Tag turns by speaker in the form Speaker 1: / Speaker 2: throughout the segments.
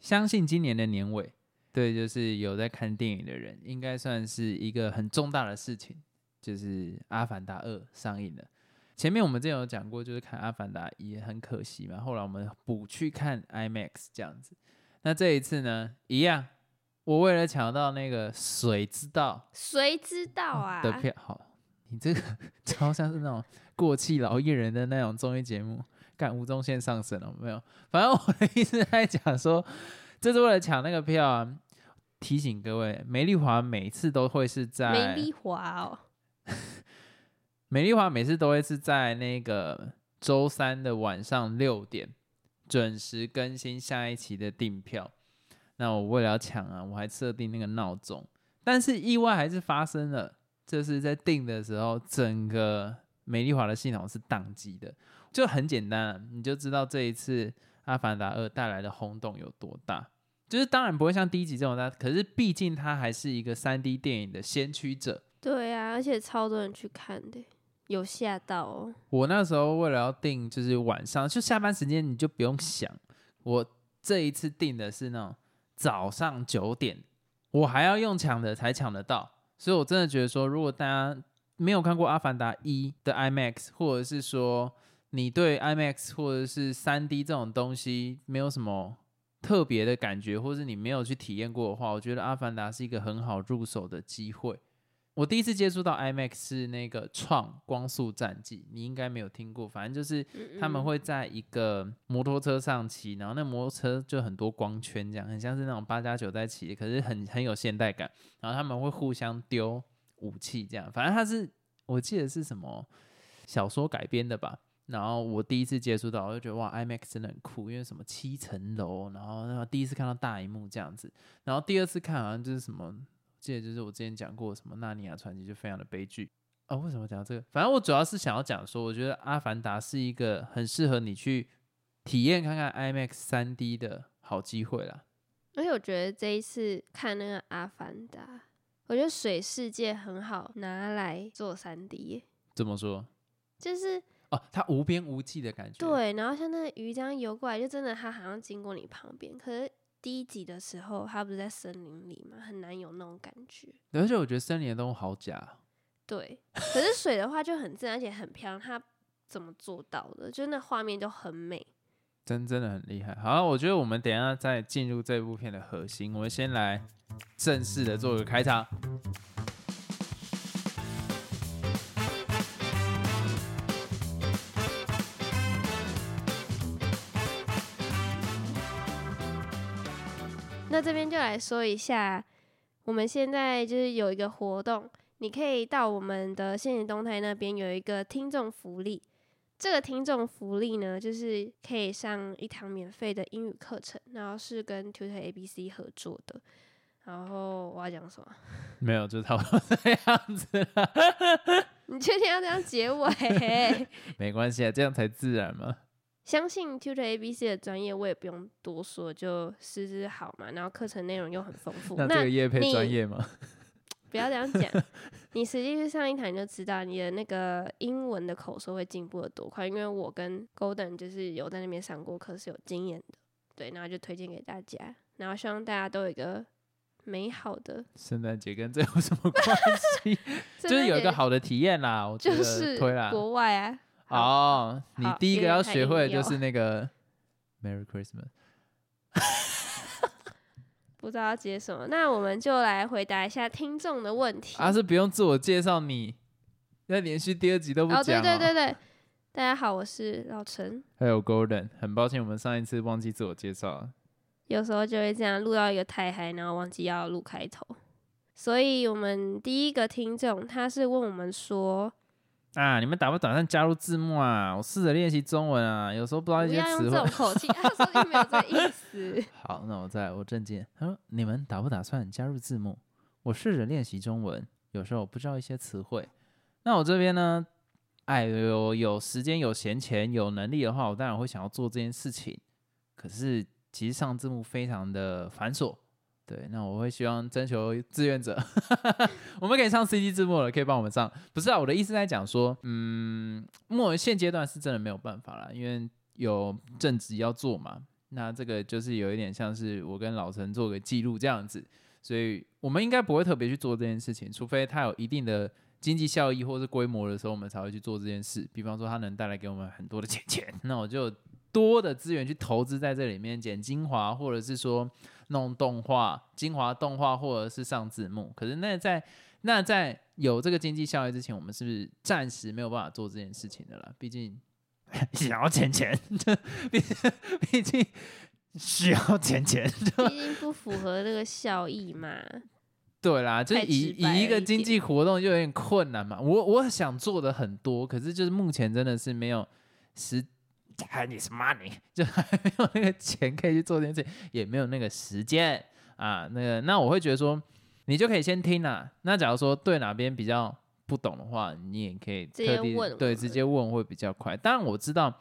Speaker 1: 相信今年的年尾，对，就是有在看电影的人，应该算是一个很重大的事情，就是《阿凡达二》上映了。前面我们之前有讲过，就是看《阿凡达一》很可惜嘛，后来我们补去看 IMAX 这样子。那这一次呢，一样，我为了抢到那个谁知道
Speaker 2: 谁知道啊
Speaker 1: 的票，好，你这个 超像是那种过气老艺人的那种综艺节目，干吴宗宪上身了没有？反正我的意思在讲说，这是为了抢那个票啊。提醒各位，美丽华每次都会是在
Speaker 2: 美丽华哦，
Speaker 1: 美丽华每次都会是在那个周三的晚上六点准时更新下一期的订票。那我为了要抢啊，我还设定那个闹钟，但是意外还是发生了，就是在订的时候，整个美丽华的系统是宕机的。就很简单啊，你就知道这一次《阿凡达二》带来的轰动有多大。就是当然不会像第一集这种大，可是毕竟它还是一个三 D 电影的先驱者。
Speaker 2: 对啊，而且超多人去看的，有吓到哦。
Speaker 1: 我那时候为了要订，就是晚上就下班时间，你就不用想。我这一次订的是那种早上九点，我还要用抢的才抢得到。所以我真的觉得说，如果大家没有看过《阿凡达一》的 IMAX，或者是说你对 IMAX 或者是三 D 这种东西没有什么。特别的感觉，或是你没有去体验过的话，我觉得《阿凡达》是一个很好入手的机会。我第一次接触到 IMAX 是那个《创光速战记》，你应该没有听过。反正就是他们会在一个摩托车上骑，然后那摩托车就很多光圈，这样很像是那种八加九在骑，可是很很有现代感。然后他们会互相丢武器，这样。反正它是我记得是什么小说改编的吧。然后我第一次接触到，我就觉得哇，IMAX 真的很酷，因为什么七层楼，然后然后第一次看到大荧幕这样子。然后第二次看好像就是什么，记得就是我之前讲过什么《纳尼亚传奇》就非常的悲剧啊。为什么讲这个？反正我主要是想要讲说，我觉得《阿凡达》是一个很适合你去体验看看 IMAX 三 D 的好机会啦。
Speaker 2: 而且我觉得这一次看那个《阿凡达》，我觉得水世界很好拿来做三 D。
Speaker 1: 怎么说？
Speaker 2: 就是。
Speaker 1: 哦，它无边无际的感觉。
Speaker 2: 对，然后像那个鱼这样游过来，就真的它好像经过你旁边。可是第一集的时候，它不是在森林里嘛，很难有那种感觉。
Speaker 1: 而且我觉得森林的动物好假。
Speaker 2: 对，可是水的话就很自然，而且很漂亮。它怎么做到的？就那画面就很美，
Speaker 1: 真真的很厉害。好，我觉得我们等下再进入这部片的核心，我们先来正式的做个开场。
Speaker 2: 那这边就来说一下，我们现在就是有一个活动，你可以到我们的现实动态那边有一个听众福利。这个听众福利呢，就是可以上一堂免费的英语课程，然后是跟 Tutor ABC 合作的。然后我要讲什么？
Speaker 1: 没有，就差不多这样子了。
Speaker 2: 你确定要这样结尾？
Speaker 1: 没关系啊，这样才自然嘛。
Speaker 2: 相信 Tutor ABC 的专业，我也不用多说，就师资好嘛，然后课程内容又很丰富。
Speaker 1: 那这个业配专业吗？
Speaker 2: 不要这样讲，你实际去上一堂就知道你的那个英文的口说会进步的多快。因为我跟 Golden 就是有在那边上过课，是有经验的。对，然后就推荐给大家，然后希望大家都有一个美好的
Speaker 1: 圣诞节，跟这有什么关系？就是有一个好的体验啦，我
Speaker 2: 就是
Speaker 1: 推啦，
Speaker 2: 国外啊。
Speaker 1: 哦，你第一个要学会的就是那个 Merry Christmas，
Speaker 2: 不知道要接什么，那我们就来回答一下听众的问题。
Speaker 1: 啊，是不用自我介绍，你那连续第二集都不讲。哦，
Speaker 2: 对对对对，大家好，我是老陈，
Speaker 1: 还有 Golden，很抱歉我们上一次忘记自我介绍了，
Speaker 2: 有时候就会这样录到一个太嗨，然后忘记要录开头，所以我们第一个听众他是问我们说。
Speaker 1: 啊！你们打不打算加入字幕啊？我试着练习中文啊，有时候不知道一些词汇。
Speaker 2: 这种口气，他说你没有这意思。
Speaker 1: 好，那我再我正经。他说：“你们打不打算加入字幕？我试着练习中文，有时候不知道一些词汇。那我这边呢？哎，有有时间、有闲钱、有能力的话，我当然会想要做这件事情。可是，其实上字幕非常的繁琐。”对，那我会希望征求志愿者，我们可以上 C D 字幕了，可以帮我们上。不是啊，我的意思在讲说，嗯，目前现阶段是真的没有办法了，因为有正职要做嘛。那这个就是有一点像是我跟老陈做个记录这样子，所以我们应该不会特别去做这件事情，除非它有一定的经济效益或是规模的时候，我们才会去做这件事。比方说，它能带来给我们很多的钱钱，那我就多的资源去投资在这里面，剪精华，或者是说弄动画、精华动画，或者是上字幕。可是那在那在有这个经济效益之前，我们是不是暂时没有办法做这件事情的了？毕竟 想要钱钱，毕毕竟需要钱钱。
Speaker 2: 毕竟不符合这个效益嘛。
Speaker 1: 对啦，就
Speaker 2: 太
Speaker 1: 以以一个经济活动就有点困难嘛。我我想做的很多，可是就是目前真的是没有时。你是 money，就还 没有那个钱可以去做这件事，也没有那个时间啊。那个，那我会觉得说，你就可以先听啊。那假如说对哪边比较不懂的话，你也可以特地对直接问会比较快。当然我知道，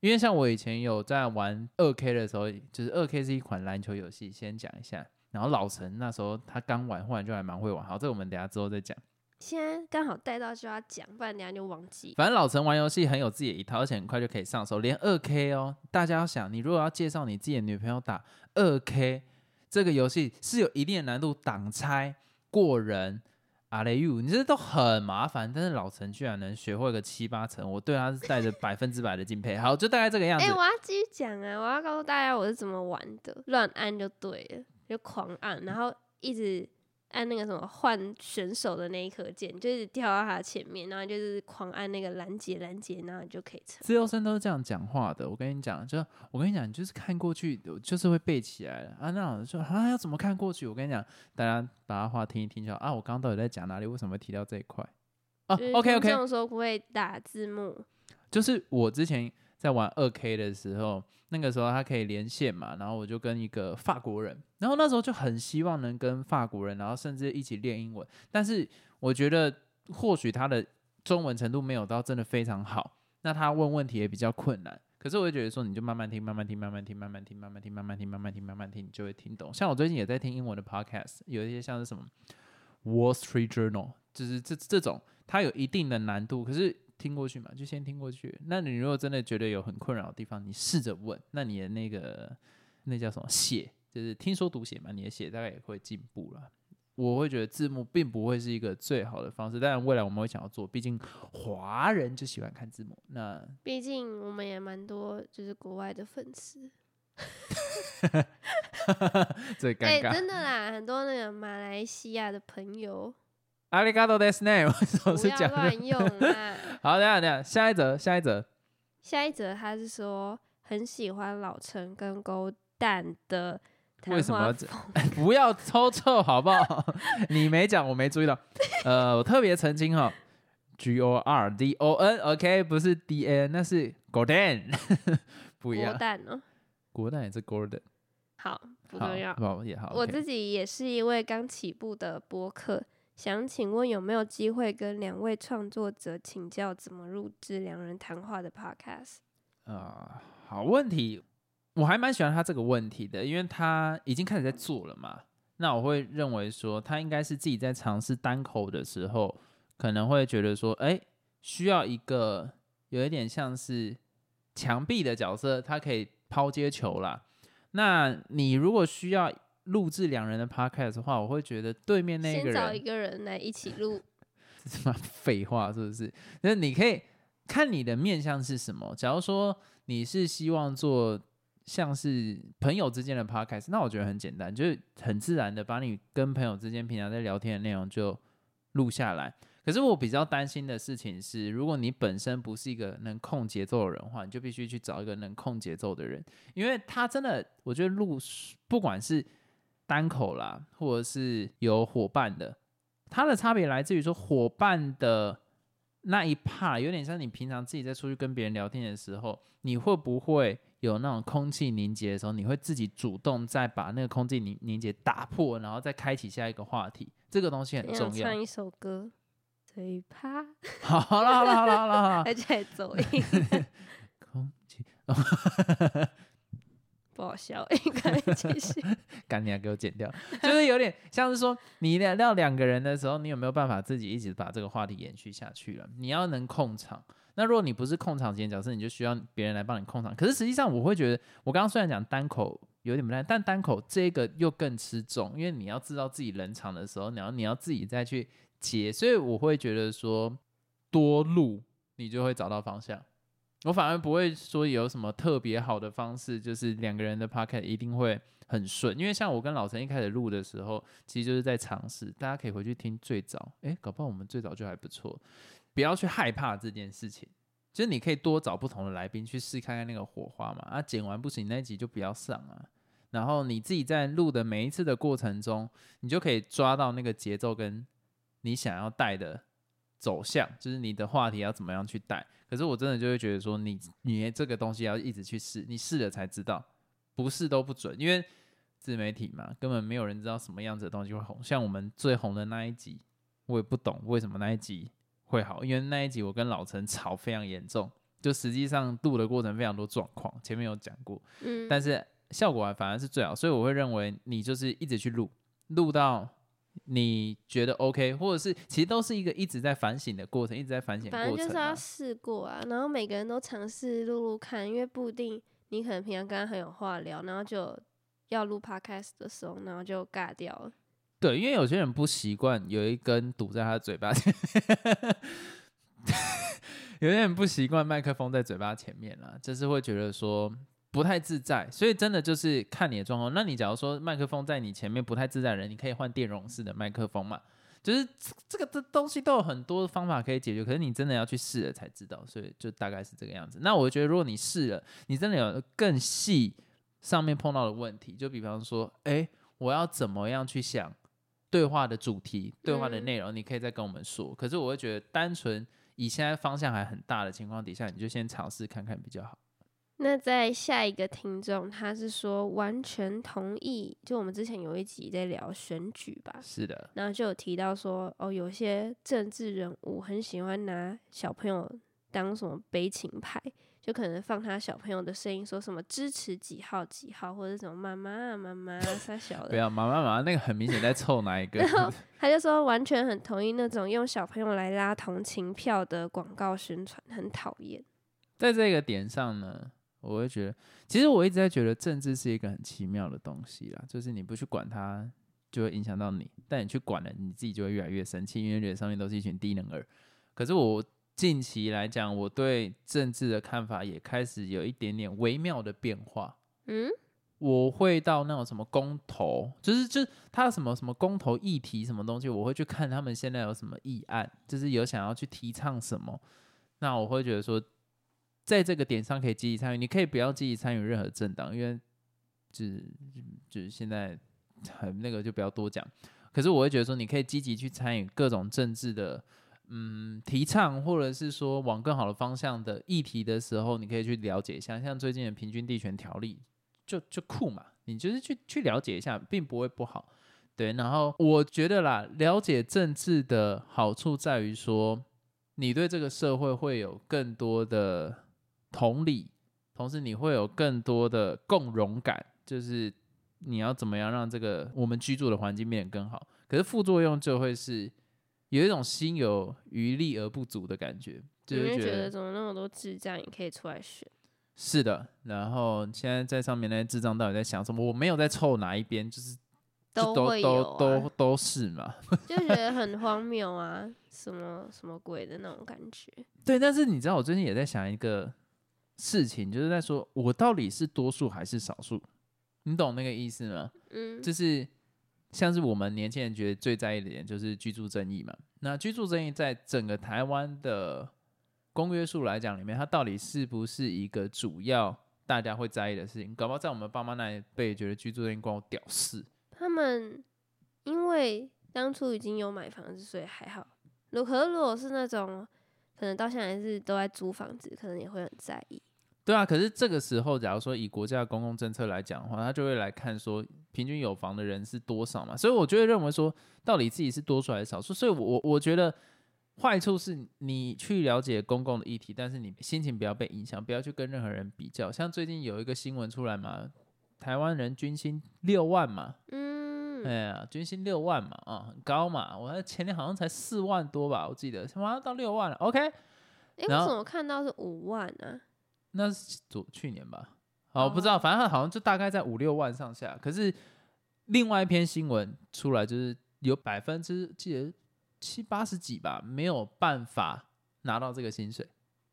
Speaker 1: 因为像我以前有在玩二 K 的时候，就是二 K 是一款篮球游戏，先讲一下。然后老陈那时候他刚玩，忽然就还蛮会玩。好，这个我们等下之后再讲。
Speaker 2: 现在刚好带到就要讲，不然等下就忘记。
Speaker 1: 反正老陈玩游戏很有自己的一套，而且很快就可以上手，连二 K 哦。大家要想，你如果要介绍你自己的女朋友打二 K 这个游戏，是有一定的难度，挡拆、过人、阿雷 U，你这都很麻烦。但是老陈居然能学会个七八成，我对他是带着 百分之百的敬佩。好，就大概这个样子
Speaker 2: 哎、
Speaker 1: 子。
Speaker 2: 我要继续讲啊！我要告诉大家我是怎么玩的，乱按就对了，就狂按，然后一直按那个什么换选手的那一颗键，就是跳到他前面，然后就是狂按那个拦截拦截，然后你就可以成。
Speaker 1: 自由生都是这样讲话的，我跟你讲，就我跟你讲，你就是看过去，就是会背起来了啊。那我说啊，要怎么看过去？我跟你讲，大家把他话听一听就好啊。我刚刚到底在讲哪里？为什么会提到这一块？啊
Speaker 2: 听
Speaker 1: OK，
Speaker 2: 众说不会打字幕，
Speaker 1: 就是我之前在玩二 K 的时候，那个时候他可以连线嘛，然后我就跟一个法国人，然后那时候就很希望能跟法国人，然后甚至一起练英文，但是我觉得或许他的中文程度没有到真的非常好，那他问问题也比较困难。可是我会觉得说，你就慢慢听，慢慢听，慢慢听，慢慢听，慢慢听，慢慢听，慢慢听，慢慢听，你就会听懂。像我最近也在听英文的 podcast，有一些像是什么 Wall Street Journal，就是这这种，它有一定的难度，可是听过去嘛，就先听过去。那你如果真的觉得有很困扰的地方，你试着问，那你的那个那叫什么写，就是听说读写嘛，你的写大概也会进步了。我会觉得字幕并不会是一个最好的方式，当然未来我们会想要做，毕竟华人就喜欢看字幕。那
Speaker 2: 毕竟我们也蛮多就是国外的粉丝。哎、
Speaker 1: 最尴尬。
Speaker 2: 真的啦，很多那个马来西亚的朋友，
Speaker 1: 阿里嘎多 this name，为什么
Speaker 2: 不要
Speaker 1: 是讲？
Speaker 2: 乱用啊。
Speaker 1: 好，等一下等下，下一则，下一则。
Speaker 2: 下一则他是说很喜欢老陈跟勾蛋的谈
Speaker 1: 为什么 不要抽臭好不好？你没讲，我没注意到。呃，我特别澄清哈，G O R D O N，OK，、不是 D N，那是 Gordon，不一
Speaker 2: 国
Speaker 1: 样。
Speaker 2: 蛋哦。
Speaker 1: 国蛋也是 Gordon，
Speaker 2: 好，不
Speaker 1: 好，
Speaker 2: 重要。
Speaker 1: 好也好。
Speaker 2: 我自己也是一位刚起步的播客，想请问有没有机会跟两位创作者请教怎么录制两人谈话的 podcast？
Speaker 1: 啊、好问题，我还蛮喜欢他这个问题的，因为他已经开始在做了嘛。那我会认为说，他应该是自己在尝试单口的时候，可能会觉得说，哎、需要一个有一点像是墙壁的角色，他可以抛接球啦。那你如果需要录制两人的 podcast 的话，我会觉得对面那个人
Speaker 2: 先找一个人来一起录，
Speaker 1: 这他妈废话是不是？那你可以看你的面向是什么。假如说你是希望做像是朋友之间的 podcast，那我觉得很简单，就是很自然的把你跟朋友之间平常在聊天的内容就录下来。可是我比较担心的事情是，如果你本身不是一个能控节奏的人的话，你就必须去找一个能控节奏的人，因为他真的，我觉得录不管是单口啦，或者是有伙伴的，它的差别来自于说伙伴的那一 part 有点像你平常自己在出去跟别人聊天的时候，你会不会有那种空气凝结的时候，你会自己主动再把那个空气凝凝结打破，然后再开启下一个话题，这个东西很重要
Speaker 2: 唱。一首歌，嘴巴，
Speaker 1: 好了好了好了好了好了，
Speaker 2: 而且还走音，
Speaker 1: 空气
Speaker 2: 不好笑，应该继续。
Speaker 1: 干你还给我剪掉，就是有点像是说你聊聊两个人的时候，你有没有办法自己一直把这个话题延续下去了？你要能控场。那如果你不是控场型角色，你就需要别人来帮你控场。可是实际上，我会觉得，我刚刚虽然讲单口有点不太，但单口这个又更吃重，因为你要知道自己冷场的时候，你要你要自己再去接，所以我会觉得说多录，你就会找到方向。我反而不会说有什么特别好的方式，就是两个人的 p o c a s t 一定会很顺，因为像我跟老陈一开始录的时候，其实就是在尝试，大家可以回去听最早，诶，搞不好我们最早就还不错，不要去害怕这件事情，就是你可以多找不同的来宾去试看看那个火花嘛，啊，剪完不行那一集就不要上啊，然后你自己在录的每一次的过程中，你就可以抓到那个节奏跟你想要带的走向，就是你的话题要怎么样去带。可是我真的就会觉得说，你你这个东西要一直去试，你试了才知道，不试都不准。因为自媒体嘛，根本没有人知道什么样子的东西会红。像我们最红的那一集，我也不懂为什么那一集会好，因为那一集我跟老陈吵非常严重，就实际上录的过程非常多状况，前面有讲过，嗯，但是效果反而是最好，所以我会认为你就是一直去录，录到。你觉得 OK，或者是其实都是一个一直在反省的过程，一直在反省。
Speaker 2: 反正就是要试过啊，然后每个人都尝试录录看，因为不一定你可能平常跟他很有话聊，然后就要录 Podcast 的时候，然后就尬掉了。
Speaker 1: 对，因为有些人不习惯有一根堵在他的嘴巴前，有些人不习惯麦克风在嘴巴前面啦，就是会觉得说。不太自在，所以真的就是看你的状况。那你假如说麦克风在你前面不太自在的人，你可以换电容式的麦克风嘛？就是这个这东西都有很多方法可以解决，可是你真的要去试了才知道。所以就大概是这个样子。那我觉得如果你试了，你真的有更细上面碰到的问题，就比方说，哎，我要怎么样去想对话的主题、对话的内容，你可以再跟我们说。可是我会觉得，单纯以现在方向还很大的情况底下，你就先尝试看看比较好。
Speaker 2: 那在下一个听众，他是说完全同意，就我们之前有一集在聊选举吧，
Speaker 1: 是的，
Speaker 2: 然后就有提到说，哦，有些政治人物很喜欢拿小朋友当什么悲情牌，就可能放他小朋友的声音，说什么支持几号几号，或者什么妈妈妈妈撒小的，
Speaker 1: 不要妈妈妈妈，那个很明显在凑哪一个，
Speaker 2: 然后他就说完全很同意那种用小朋友来拉同情票的广告宣传，很讨厌。
Speaker 1: 在这个点上呢。我会觉得，其实我一直在觉得政治是一个很奇妙的东西啦，就是你不去管它，就会影响到你；但你去管了，你自己就会越来越生气，因为觉得上面都是一群低能儿。可是我近期来讲，我对政治的看法也开始有一点点微妙的变化。嗯，我会到那种什么公投，就是就是他什么什么公投议题什么东西，我会去看他们现在有什么议案，就是有想要去提倡什么，那我会觉得说。在这个点上可以积极参与，你可以不要积极参与任何政党，因为就是就是现在很那个就不要多讲。可是我会觉得说，你可以积极去参与各种政治的嗯提倡，或者是说往更好的方向的议题的时候，你可以去了解一下。像最近的平均地权条例，就就酷嘛，你就是去去了解一下，并不会不好。对，然后我觉得啦，了解政治的好处在于说，你对这个社会会有更多的。同理，同时你会有更多的共融感，就是你要怎么样让这个我们居住的环境变得更好。可是副作用就会是有一种心有余力而不足的感觉，就会
Speaker 2: 觉得怎么那么多智障也可以出来选？
Speaker 1: 是的，然后现在在上面那些智障到底在想什么？我没有在凑哪一边，就是
Speaker 2: 都
Speaker 1: 都都都都是嘛，
Speaker 2: 就觉得很荒谬啊，什么什么鬼的那种感觉。
Speaker 1: 对，但是你知道，我最近也在想一个。事情就是在说，我到底是多数还是少数？你懂那个意思吗？嗯，就是像是我们年轻人觉得最在意的点，就是居住正义嘛。那居住正义在整个台湾的公约数来讲里面，它到底是不是一个主要大家会在意的事情？搞不好在我们爸妈那一辈，觉得居住正义关我屌事。
Speaker 2: 他们因为当初已经有买房子，所以还好。如何如果是那种可能到现在是都在租房子，可能也会很在意。
Speaker 1: 对啊，可是这个时候，假如说以国家的公共政策来讲的话，他就会来看说平均有房的人是多少嘛，所以我就会认为说，到底自己是多数还是少数。所以，我我觉得坏处是你去了解公共的议题，但是你心情不要被影响，不要去跟任何人比较。像最近有一个新闻出来嘛，台湾人均薪六万嘛，嗯，哎呀，均薪六万嘛，啊，很高嘛，我前年好像才四万多吧，我记得，什么到六万了，OK。
Speaker 2: 哎、为
Speaker 1: 然后
Speaker 2: 什么看到是五万呢、
Speaker 1: 那是昨去年吧？好，我不知道，反正好像就大概在五六万上下。可是另外一篇新闻出来，就是有百分之记得七八十几吧，没有办法拿到这个薪水。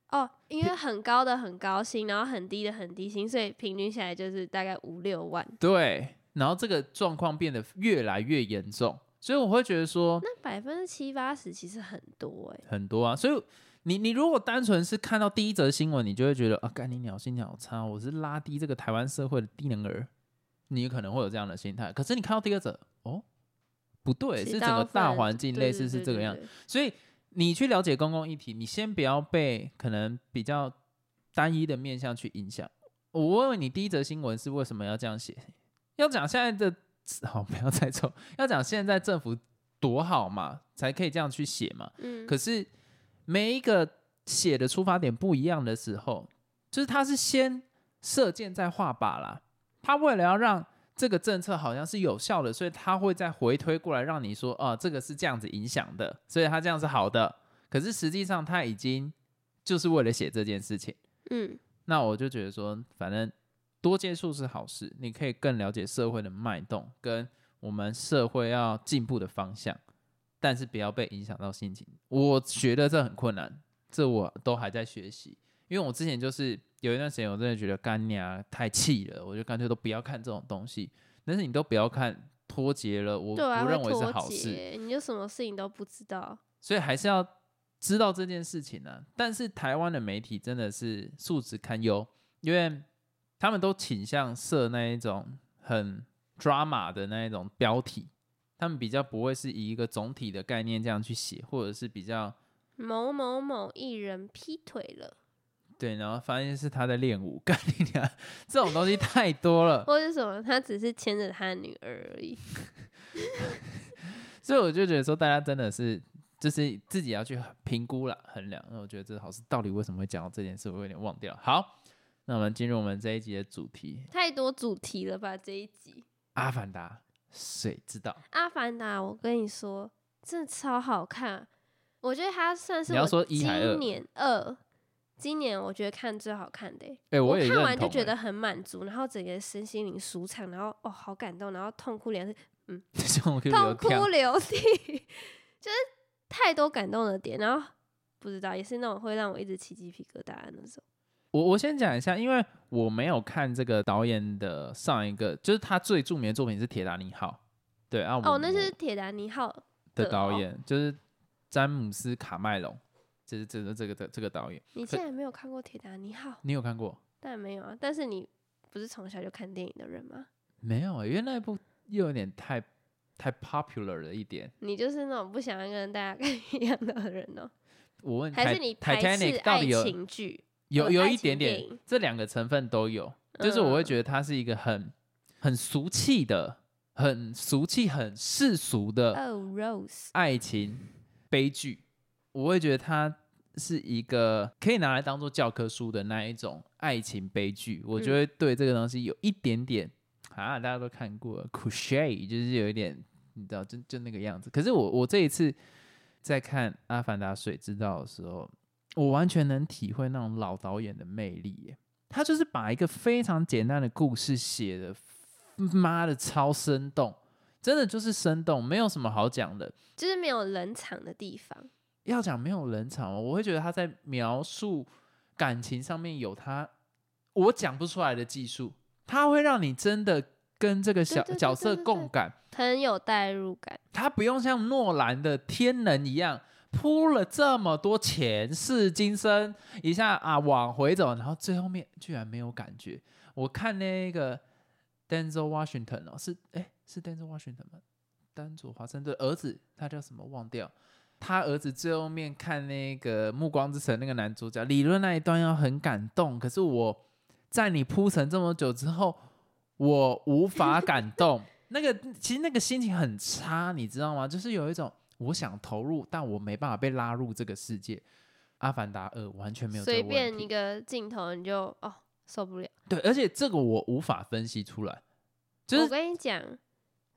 Speaker 2: 哦，因为很高的很高薪，然后很低的很低薪，所以平均下来就是大概五六万。
Speaker 1: 对，然后这个状况变得越来越严重，所以我会觉得说
Speaker 2: 那百分之七八十其实很多哎、
Speaker 1: 很多啊，所以。你你如果单纯是看到第一则新闻，你就会觉得啊，干你鸟心鸟差，我是拉低这个台湾社会的低能儿，你可能会有这样的心态。可是你看到第二则，哦，不对，是整个大环境类似是这个样。
Speaker 2: 对
Speaker 1: 所以你去了解公共议题，你先不要被可能比较单一的面向去影响。我问问你，第一则新闻是为什么要这样写？要讲现在的好，不要再抽，要讲现在政府多好嘛，才可以这样去写嘛。
Speaker 2: 嗯，
Speaker 1: 可是每一个写的出发点不一样的时候，就是他是先射箭再画靶啦。他为了要让这个政策好像是有效的，所以他会再回推过来让你说，啊，这个是这样子影响的，所以他这样是好的。可是实际上他已经就是为了写这件事情。
Speaker 2: 嗯，
Speaker 1: 那我就觉得说，反正多接触是好事，你可以更了解社会的脉动跟我们社会要进步的方向，但是不要被影响到心情。我觉得这很困难，这我都还在学习，因为我之前就是有一段时间，我真的觉得干娘太气了，我就干脆都不要看这种东西。但是你都不要看，脱节了，我不认为是好事。
Speaker 2: 节，你就什么事情都不知道。
Speaker 1: 所以还是要知道这件事情呢、但是台湾的媒体真的是素质堪忧，因为他们都倾向设那一种很 drama 的那一种标题，他们比较不会是以一个总体的概念这样去写，或者是比较
Speaker 2: 某某某艺人劈腿了，
Speaker 1: 对，然后发现是他在练舞，干你娘，这种东西太多了，
Speaker 2: 或者是什么，他只是牵着他的女儿而已。
Speaker 1: 所以我就觉得说，大家真的是就是自己要去评估了、衡量。那我觉得这好事到底为什么会讲到这件事，我有点忘掉。好，那我们进入我们这一集的主题，
Speaker 2: 太多主题了吧？这一集《《
Speaker 1: 阿凡达》，谁知道？
Speaker 2: 阿凡达》，我跟你说，真的超好看。我觉得它算是我
Speaker 1: 你要说一还二
Speaker 2: 今年二，今年我觉得看最好看的欸、
Speaker 1: 哎、
Speaker 2: 我
Speaker 1: 也
Speaker 2: 看完就觉得很满足，然后整个身心灵舒畅，然后哦好感动，然后痛哭流
Speaker 1: 痛哭流
Speaker 2: 痛。哭 流涕，就是太多感动的点，然后不知道也是那种会让我一直起鸡皮疙瘩的那种。
Speaker 1: 我我先讲一下，因为我没有看这个导演的上一个，就是他最著名的作品是《铁达尼号》，对啊，我
Speaker 2: 哦，那是铁达尼号的
Speaker 1: 导演，就是詹姆斯卡麦隆，这是这个这个的这个导演，
Speaker 2: 你竟然没有看过铁达尼号？
Speaker 1: 你有看过？
Speaker 2: 当然没有啊，但是你不是从小就看电影的人吗？
Speaker 1: 没有、欸，因为那一部又有点太太 popular 了一点。
Speaker 2: 你就是那种不想要跟大家 看一样的人哦、
Speaker 1: 我问
Speaker 2: 还是你排斥爱情剧？
Speaker 1: 有有一点点这两个成分都有，就是我会
Speaker 2: 嗯。
Speaker 1: 觉得它是一个很很俗气的、很俗气、很世俗的
Speaker 2: 哦，Rose，
Speaker 1: 爱情悲剧，我会觉得它是一个可以拿来当做教科书的那一种爱情悲剧，我就
Speaker 2: 嗯。
Speaker 1: 会对这个东西有一点点啊，大家都看过 c u s h e 就是有一点你知道，就就那个样子。可是我我这一次在看《阿凡达：水之道》的时候，我完全能体会那种老导演的魅力耶。他就是把一个非常简单的故事写的，妈的超生动，真的就是生动，没有什么好讲的。
Speaker 2: 就是没有冷场的地方。
Speaker 1: 要讲没有冷场哦，我会觉得他在描述感情上面有他我讲不出来的技术，他会让你真的跟这个小角色共感。
Speaker 2: 很有代入感，
Speaker 1: 他不用像诺兰的天能一样铺了这么多前世今生，一下啊往回走，然后最后面居然没有感觉。我看那个 Denzel Washington 哦，是哎是 Denzel Washington 吗？丹佐华盛顿儿子，他叫什么忘掉？他儿子最后面看那个《暮光之城》那个男主角，理论那一段要很感动，可是我在你铺成这么久之后，我无法感动。那个其实那个心情很差，你知道吗？就是有一种我想投入，但我没办法被拉入这个世界。阿凡达二完全没有
Speaker 2: 随便一，个镜头你就哦受不了。
Speaker 1: 对，而且这个我无法分析出来，就是我
Speaker 2: 跟你讲，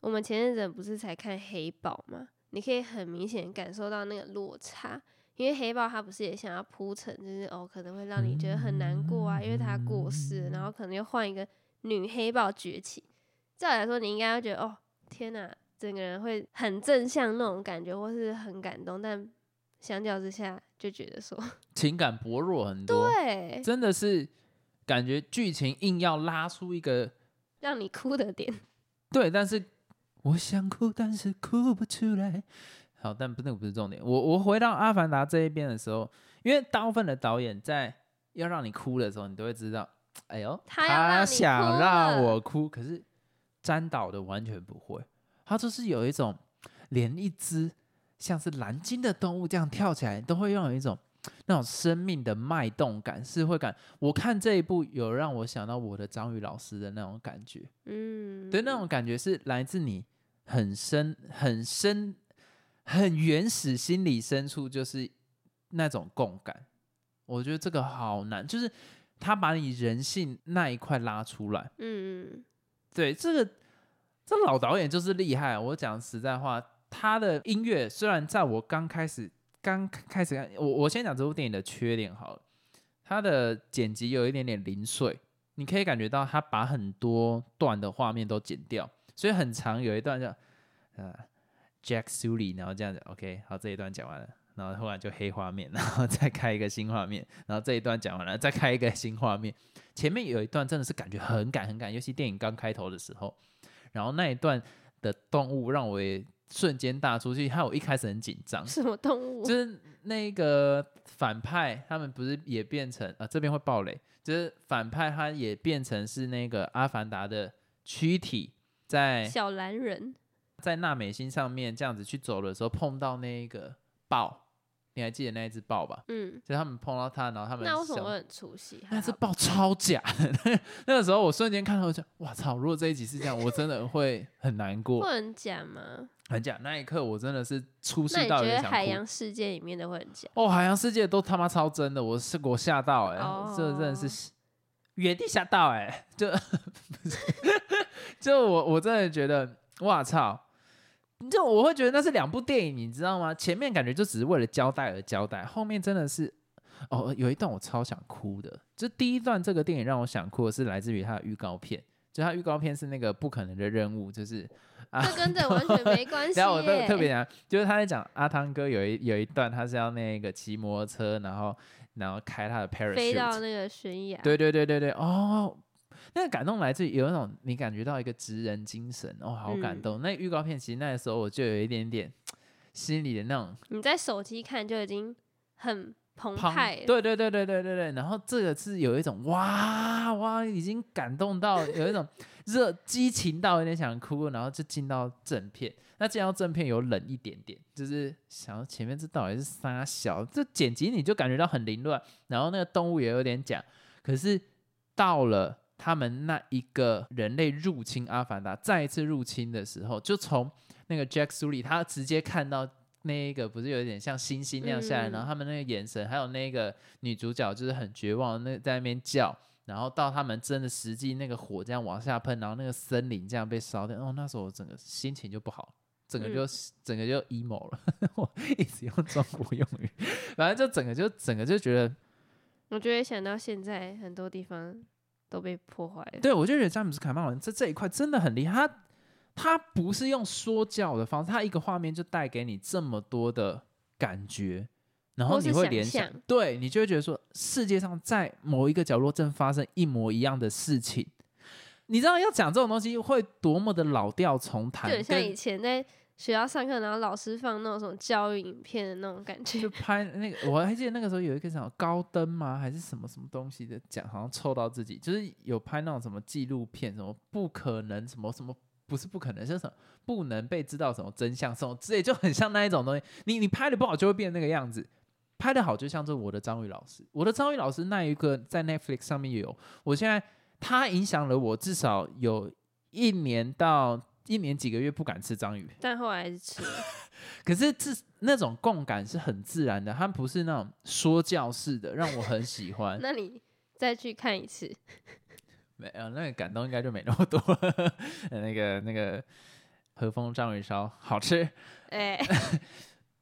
Speaker 2: 我们前阵子不是才看黑豹吗？你可以很明显感受到那个落差，因为黑豹他不是也想要铺陈，就是哦可能会让你觉得很难过啊，因为他过世，然后可能又换一个女黑豹崛起。照理来说，你应该会觉得哦天哪，整个人会很正向那种感觉，或是很感动，但相较之下就觉得说
Speaker 1: 情感薄弱很多，
Speaker 2: 对，
Speaker 1: 真的是感觉剧情硬要拉出一个
Speaker 2: 让你哭的点。
Speaker 1: 对，但是我想哭，但是哭不出来。好，但不那个不是重点。我我回到《阿凡达》这一边的时候，因为大部分的导演在要让你哭的时候，你都会知道，哎呦，
Speaker 2: 他
Speaker 1: 想让我哭，可是詹导的完全不会，他就是有一种连一只像是蓝鲸的动物这样跳起来，都会让有一种那种生命的脉动感，是会感。我看这一部有让我想到我的张宇老师的那种感觉。
Speaker 2: 嗯，
Speaker 1: 对，那种感觉是来自你很深、很深、很原始心理深处，就是那种共感。我觉得这个好难，就是他把你人性那一块拉出来。
Speaker 2: 嗯嗯
Speaker 1: 对，这个这老导演就是厉害。我讲实在话，他的音乐虽然在我刚开始刚开始看，我我先讲这部电影的缺点好了，他的剪辑有一点点零碎，你可以感觉到他把很多段的画面都剪掉，所以很长有一段叫呃 Jack Sully，然后这样子 OK，好这一段讲完了。然后忽然就黑画面，然后再开一个新画面，然后这一段讲完了，再开一个新画面。前面有一段真的是感觉很赶很赶，尤其电影刚开头的时候，然后那一段的动物让我也瞬间大出去，害我一开始很紧张，
Speaker 2: 什么动物？
Speaker 1: 就是那个反派他们不是也变成啊这边会爆雷，就是反派他也变成是那个阿凡达的躯体在
Speaker 2: 小蓝人。
Speaker 1: 在纳美星上面这样子去走的时候碰到那个豹，你还记得那一只豹吧？
Speaker 2: 嗯，
Speaker 1: 就是他们碰到它，然后他们
Speaker 2: 那为什么会很出戏？
Speaker 1: 那只豹超假的，那个时候我瞬间看到我就哇操！如果这一集是这样，我真的会很难过，
Speaker 2: 会很假吗？
Speaker 1: 很假。那一刻我真的是出
Speaker 2: 那
Speaker 1: 戏到
Speaker 2: 觉得海
Speaker 1: 点想哭。
Speaker 2: 洋世界里面的会很假？
Speaker 1: 哦，海洋世界都他妈超真的，我是我吓到哎、
Speaker 2: 哦
Speaker 1: 这真的是原地吓到哎、就 就我我真的觉得哇操！就我会觉得那是两部电影，你知道吗？前面感觉就只是为了交代而交代，后面真的是哦，有一段我超想哭的。就第一段这个电影让我想哭的是来自于它的预告片，就它预告片是那个不可能的任务，就是啊，
Speaker 2: 这跟这完全没关系
Speaker 1: 然后我特。特别讲，就是他在讲阿汤哥有一有一段，他是要那个骑摩托车，然后然后开他的 parachute，
Speaker 2: 那个悬崖。
Speaker 1: 对对对对对，哦，那个感动来自于有一种你感觉到一个职人精神，哦，好感
Speaker 2: 嗯
Speaker 1: 动。那预告片其实那个时候我就有一点点心里的那种
Speaker 2: 你在手机看就已经很澎
Speaker 1: 澎
Speaker 2: 湃。
Speaker 1: 对对对对对对对，然后这个是有一种哇哇，已经感动到有一种 热激情到有点想哭，然后就进到正片。那进到正片有冷一点点，就是想要前面这到底是啥小，这剪辑你就感觉到很凌乱，然后那个动物也有点假，可是到了他们那一个人类入侵阿凡达再一次入侵的时候，就从那个 Jack Sully 他直接看到那一个不是有点像星星那样下来，
Speaker 2: 嗯。
Speaker 1: 然后他们那个眼神，还有那个女主角就是很绝望，那在那边叫，然后到他们真的实际那个火这样往下喷，然后那个森林这样被烧掉，哦，那时候我整个心情就不好，整个就、整个就 emo 了，我 一直用中国用语，反正就整个就整个就觉得，
Speaker 2: 我觉得想到现在很多地方都被破坏了。
Speaker 1: 对我就觉得詹姆斯卡麦隆在这一块真的很厉害，他他不是用说教的方式，他一个画面就带给你这么多的感觉。然后你会联想
Speaker 2: 象，
Speaker 1: 对你就会觉得说，世界上在某一个角落正发生一模一样的事情。你知道要讲这种东西会多么的老调重弹，
Speaker 2: 就像
Speaker 1: 跟
Speaker 2: 以前在学校上课，然后老师放那种什么教育影片的那种感觉
Speaker 1: 就。拍那个，我还记得那个时候有一个什么高登吗？还是什么什么东西的奖，好像抽到自己，就是有拍那种什么纪录片，什么不可能，什么什么不是不可能，是什么不能被知道什么真相，什么之类，就很像那一种东西。你你拍的不好，就会变那个样子。拍的好，就像这我的张宇老师，我的张宇老师那一个在 Netflix 上面也有，我现在他影响了我至少有一年到一年几个月不敢吃章鱼，
Speaker 2: 但后来还是吃了。
Speaker 1: 可是这那种共感是很自然的，它不是那种说教式的，让我很喜欢。
Speaker 2: 那你再去看一次，
Speaker 1: 没有那个感动应该就没那么多。那个那个和风章鱼烧好吃，
Speaker 2: 哎、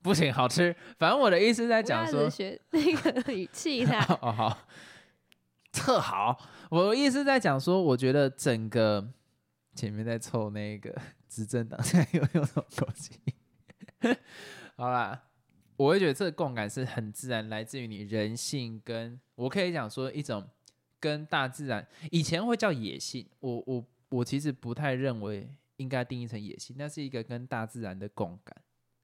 Speaker 1: 不行，好吃。反正我的意思在讲说
Speaker 2: 学那个语气啦。
Speaker 1: 哦好，特好。我的意思在讲说，我觉得整个前面在凑那个 执政党，现在又用这种口气。好啦，我会觉得这个共感是很自然，来自于你人性跟我可以讲说一种跟大自然以前会叫野性，我我我其实不太认为应该定义成野性，那是一个跟大自然的共感。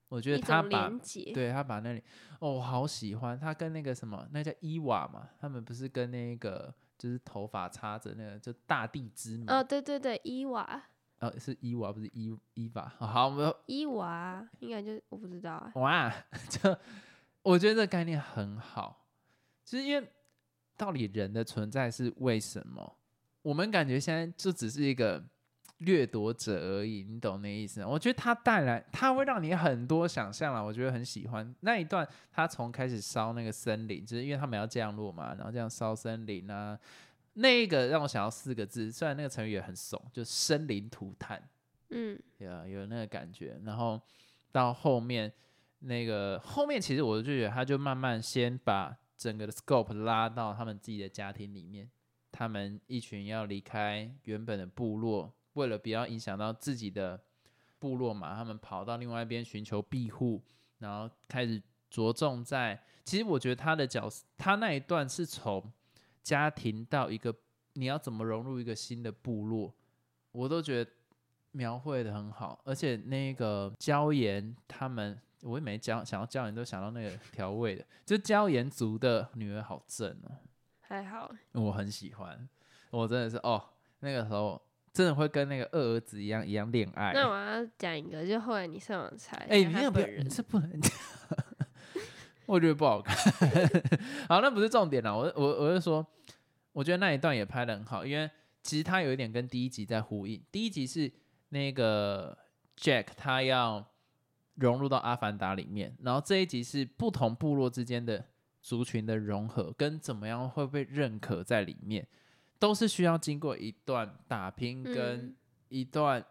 Speaker 1: 我觉得他把，对他把那里哦，我好喜欢他跟那个什么，那叫伊娃嘛，他们不是跟那个就是头发插着那个就大地之母
Speaker 2: 哦，对对对，伊娃，
Speaker 1: 呃是伊娃不是伊伊娃，好，我们
Speaker 2: 伊娃应该就我不知道啊。
Speaker 1: 哇，就我觉得这个概念很好，就是因为到底人的存在是为什么？我们感觉现在就只是一个掠夺者而已，你懂那意思吗？我觉得它带来，它会让你很多想象啦，我觉得很喜欢那一段。他从开始烧那个森林，就是因为他们要降落嘛，然后这样烧森林啊，那一个让我想到四个字，虽然那个成语也很怂，就生灵涂炭。
Speaker 2: 嗯，
Speaker 1: 有有那个感觉，然后到后面那个后面，其实我就觉得他就慢慢先把整个的 scope 拉到他们自己的家庭里面，他们一群要离开原本的部落，为了不要影响到自己的部落嘛，他们跑到另外一边寻求庇护，然后开始着重在，其实我觉得他的角色，他那一段是从家庭到一个你要怎么融入一个新的部落，我都觉得。描绘的很好，而且那个椒盐他们，我也没椒想到椒盐，都想到那个调味的，就椒盐族的女儿好正哦，
Speaker 2: 还好，
Speaker 1: 我很喜欢，我真的是哦，那个时候真的会跟那个二儿子一样一样恋爱。
Speaker 2: 那我要讲一个，就后来你上网查，
Speaker 1: 哎、
Speaker 2: 一下他
Speaker 1: 你那个不要，
Speaker 2: 本人
Speaker 1: 你是不能讲，我觉得不好看。好，那不是重点了，我我我是说，我觉得那一段也拍的很好，因为其实它有一点跟第一集在呼应。第一集是那个 Jack 他要融入到阿凡达里面，然后这一集是不同部落之间的族群的融合，跟怎么样会被认可在里面，都是需要经过一段打拼跟
Speaker 2: 嗯
Speaker 1: 一段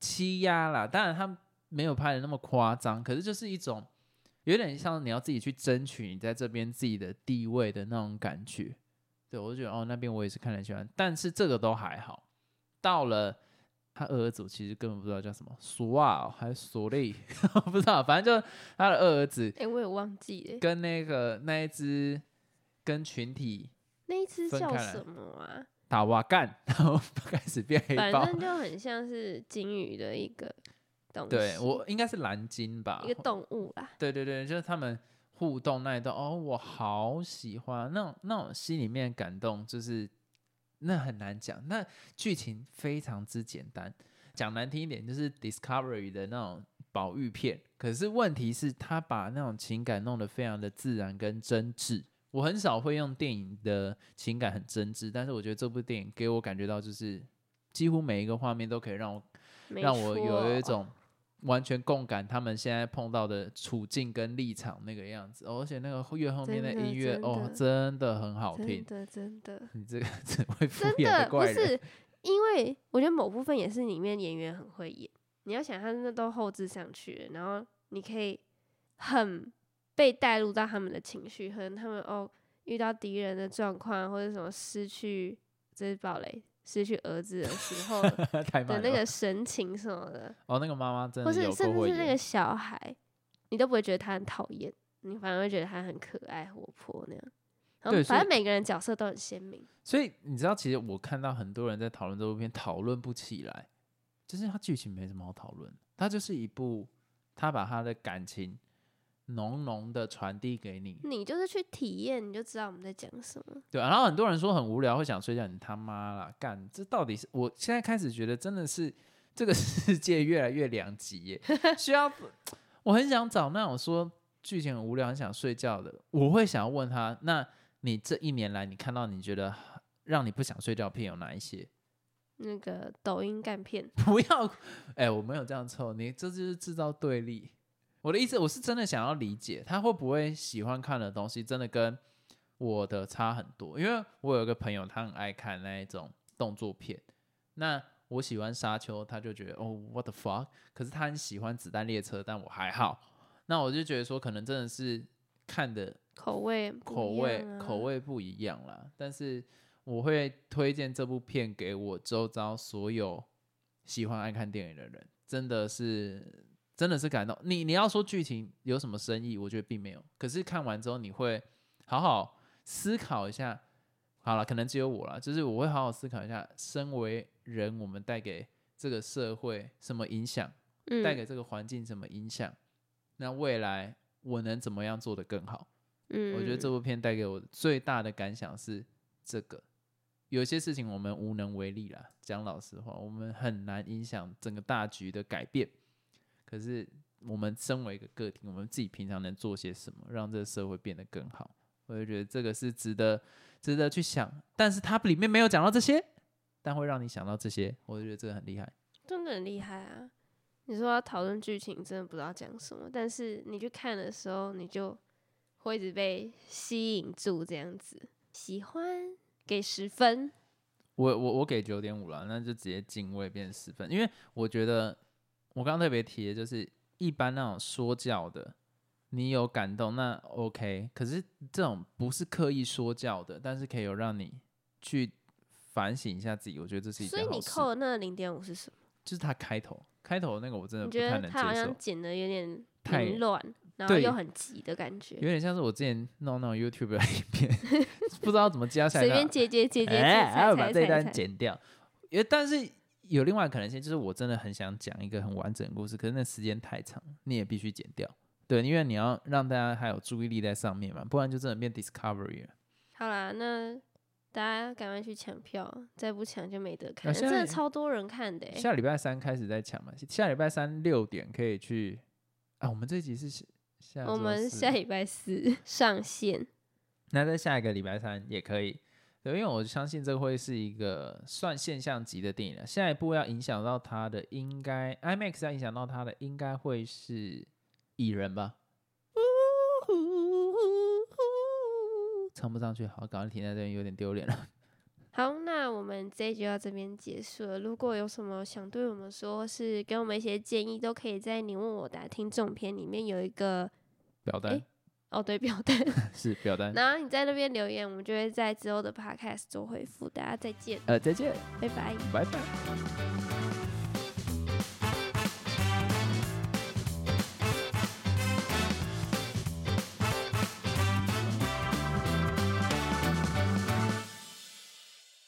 Speaker 1: 欺压啦。当然他没有拍的那么夸张，可是就是一种有点像你要自己去争取你在这边自己的地位的那种感觉。对我就觉得哦，那边我也是看得很喜欢，但是这个都还好。到了他二儿子，其实根本不知道叫什么索瓦还是索利，不知道，反正就他的二儿子
Speaker 2: 哎、我也忘记了，
Speaker 1: 跟那个那一只跟群体
Speaker 2: 那一只叫什么啊？
Speaker 1: 打瓦干，然后 开始变黑豹。
Speaker 2: 反正就很像是鲸鱼的一个东西，
Speaker 1: 对我应该是蓝鲸吧，
Speaker 2: 一个动物啦。
Speaker 1: 对对对，就是他们互动那一段，哦，我好喜欢那种那种心里面感动，就是那很难讲。那剧情非常之简单，讲难听一点，就是 Discovery 的那种保育片。可是问题是，他把那种情感弄得非常的自然跟真挚。我很少会用电影的情感很真挚，但是我觉得这部电影给我感觉到，就是几乎每一个画面都可以让我让我有一种完全共感他们现在碰到的处境跟立场那个样子，哦而且那个越后面的音乐哦，真的很好听。
Speaker 2: 真的真的
Speaker 1: 你这个 只会敷
Speaker 2: 真
Speaker 1: 衍
Speaker 2: 的不
Speaker 1: 怪人，
Speaker 2: 是，因为我觉得某部分也是里面演员很会演。你要想，他那都后置上去了，然后你可以很被带入到他们的情绪，可能他们哦遇到敌人的状况，或者什么失去这是暴雷失去儿子的时候。的那个神情什么的，
Speaker 1: 哦，那个妈妈真
Speaker 2: 或是
Speaker 1: 的有够会
Speaker 2: 甚至是那个，小孩，你都不会觉得他很讨厌，你反而会觉得他很可爱活泼那样。然后
Speaker 1: 对
Speaker 2: 反正每个人角色都很鲜明。
Speaker 1: 所以你知道，其实我看到很多人在讨论这部片，讨论不起来，就是它剧情没什么好讨论，它就是一部他把他的感情浓浓的传递给你，
Speaker 2: 你就是去体验，你就知道我们在讲什么。
Speaker 1: 对、啊，然后很多人说很无聊，会想睡觉，你他妈啦，干，这到底是？我现在开始觉得真的是这个世界越来越两极耶，需要我很想找那种说剧情很无聊、很想睡觉的，我会想要问他，那你这一年来你看到你觉得让你不想睡觉片有哪一些？
Speaker 2: 那个抖音干片，
Speaker 1: 不要，哎、我没有这样凑，你这就是制造对立。我的意思，我是真的想要理解他会不会喜欢看的东西，真的跟我的差很多。因为我有一个朋友，他很爱看那一种动作片，那我喜欢沙丘，他就觉得哦，what the fuck？可是他很喜欢子弹列车，但我还好。那我就觉得说，可能真的是看的
Speaker 2: 口味不
Speaker 1: 口味口味不一样啦。但是我会推荐这部片给我周遭所有喜欢爱看电影的人，真的是真的是感动。你你要说剧情有什么深意，我觉得并没有。可是看完之后，你会好好思考一下。好了，可能只有我了，就是我会好好思考一下，身为人，我们带给这个社会什么影响，
Speaker 2: 嗯
Speaker 1: 带给这个环境什么影响，那未来我能怎么样做得更好？
Speaker 2: 嗯，
Speaker 1: 我觉得这部片带给我最大的感想是这个，有些事情我们无能为力了。讲老实话，我们很难影响整个大局的改变。可是我们身为一个个体，我们自己平常能做些什么，让这个社会变得更好？我就觉得这个是值得值得去想。但是它里面没有讲到这些，但会让你想到这些，我就觉得这个很厉害。
Speaker 2: 真的很厉害啊！你说要讨论剧情，真的不知道讲什么，但是你去看的时候，你就会一直被吸引住，这样子。喜欢给十分，
Speaker 1: 我我我给九点五了，那就直接进位变十分，因为我觉得我刚刚特别提的就是一般那种说教的，你有感动那 OK，可是这种不是刻意说教的，但是可以有让你去反省一下自己，我觉得这是一
Speaker 2: 所以你。扣的那零点五是什么？
Speaker 1: 就是他开头开头那个我真的不太能接受
Speaker 2: 他好像，剪的有点
Speaker 1: 太
Speaker 2: 凌乱，然后又很急的感觉
Speaker 1: 有，点像是我之前弄那种 YouTube 的影片，不知道怎么加下来
Speaker 2: 随便接接接接接，
Speaker 1: 哎，把这一段。剪掉。因为但是有另外的可能性，就是我真的很想讲一个很完整的故事，可是那时间太长，你也必须剪掉。对，因为你要让大家还有注意力在上面嘛，不然就真的变 Discovery 了。
Speaker 2: 好啦，那大家赶快去抢票，再不抢就没得看。
Speaker 1: 啊
Speaker 2: 真的超多人看的、欸，
Speaker 1: 下礼拜三开始在抢嘛，下礼拜三六点可以去啊。我们这集是下
Speaker 2: 我们下礼拜四上线。
Speaker 1: 那在下一个礼拜三也可以。对，因为我相信这个会是一个算现象级的电影了。下一步要影响到它的，应该 IMAX 要影响到它的，应该会是蚁人吧？唱不上去，好，赶快停在这边，有点丢脸了。
Speaker 2: 好，那我们这一集到这边结束了。如果有什么想对我们说，是给我们一些建议，都可以在你问我答听众篇里面有一个
Speaker 1: 表单、
Speaker 2: 诶哦，对 表单，
Speaker 1: 是表单。
Speaker 2: 然后你在那边留言，我们就会在之后的 podcast 做回复。大家再见，
Speaker 1: 呃，再见，
Speaker 2: 拜拜。
Speaker 1: 拜拜。